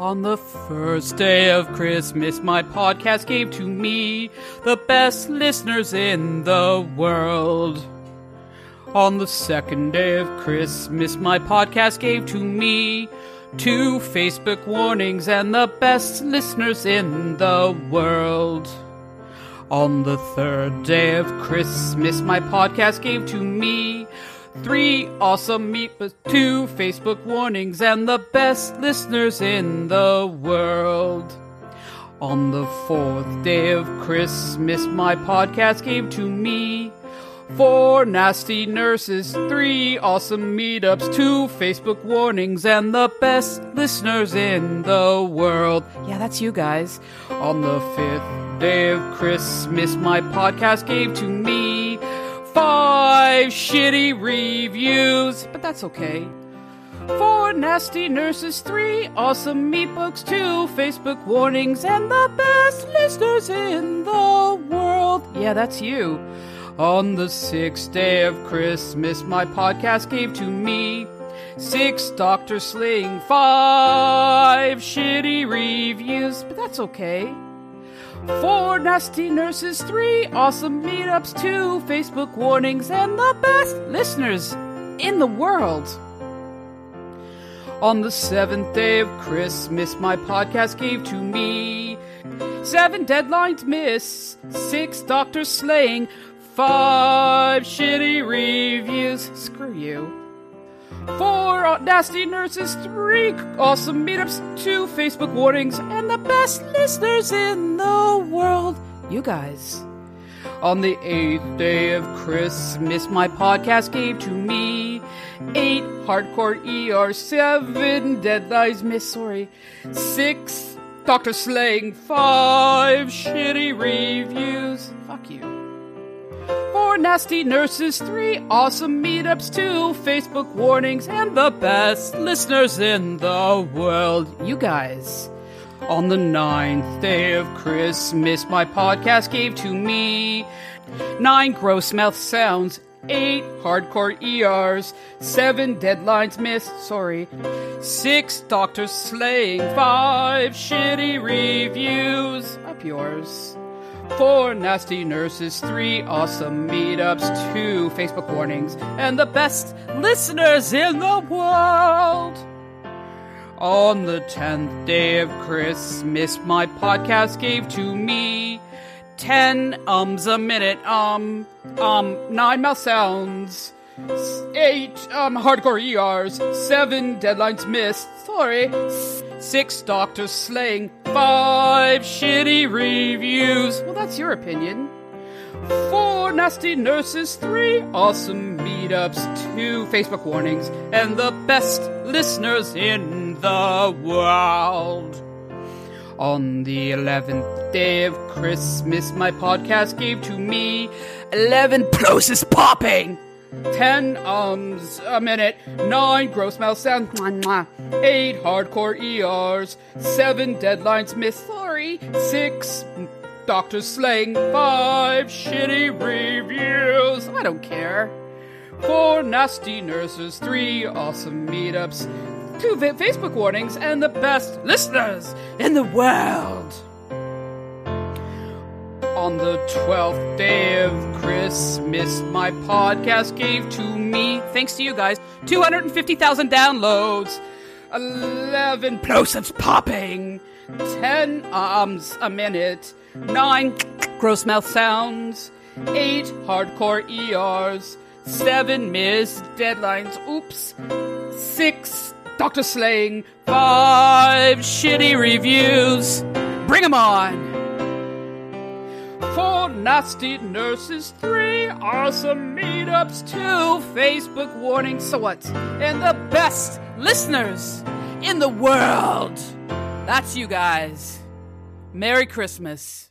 On the first day of Christmas, my podcast gave to me the best listeners in the world. On the second day of Christmas, my podcast gave to me two Facebook warnings and the best listeners in the world. On the third day of Christmas, my podcast gave to me three awesome meat, two Facebook warnings, and the best listeners in the world. On the fourth day of Christmas, my podcast gave to me four nasty nurses, three awesome meetups, two Facebook warnings, and the best listeners in the world. Yeah, that's you guys. On the fifth day of Christmas, my podcast gave to me five shitty reviews, but that's okay. Four nasty nurses, three awesome meat books, two Facebook warnings, and the best listeners in the world. Yeah, that's you. On the sixth day of Christmas, my podcast gave to me six Dr. Sling, five shitty reviews, but that's okay. Four nasty nurses, three awesome meetups, two Facebook warnings, and the best listeners in the world. On the seventh day of Christmas, my podcast gave to me seven deadlines miss, six doctors slaying, five shitty reviews. Screw you. Four nasty nurses, three awesome meetups, two Facebook warnings, and the best listeners in the world. You guys. On the eighth day of Christmas, my podcast gave to me eight hardcore ER, seven deadlines miss, sorry, six Dr. Slaying, five shitty reviews. Fuck you. Four nasty nurses, three awesome meetups, two Facebook warnings, and the best listeners in the world. You guys. On the ninth day of Christmas, my podcast gave to me nine gross mouth sounds, eight hardcore ERs, seven deadlines missed, sorry, six doctors slaying, five shitty reviews. Up yours. Four nasty nurses, three awesome meetups, two Facebook warnings, and the best listeners in the world. On the tenth day of Christmas, my podcast gave to me ten ums a minute, um, um, nine mouth sounds, eight um hardcore ERs, seven deadlines missed, sorry, six doctors slaying, five shitty reviews. Well, that's your opinion. Four nasty nurses, three awesome meetups, two Facebook warnings, and the best listeners in the world. On the 11th day of Christmas, my podcast gave to me 11 plosives popping, 10 ums a minute, 9 gross mouth sounds, 8 hardcore ERs, 7 deadlines missed, sorry, 6 doctors slaying, 5 shitty reviews, I don't care. Four nasty nurses, three awesome meetups, two fa- Facebook warnings, and the best listeners in the world. On the 12th day of Christmas, my podcast gave to me, thanks to you guys, 250,000 downloads, 11 plosives popping, 10 ums a minute, 9 gross mouth sounds, 8 hardcore ERs, 7 missed deadlines, oops, 6 Doctor Slaying, 5 shitty reviews. Bring 'em on! Four nasty nurses, three awesome meetups, two Facebook warnings, so what? And the best listeners in the world! That's you guys. Merry Christmas.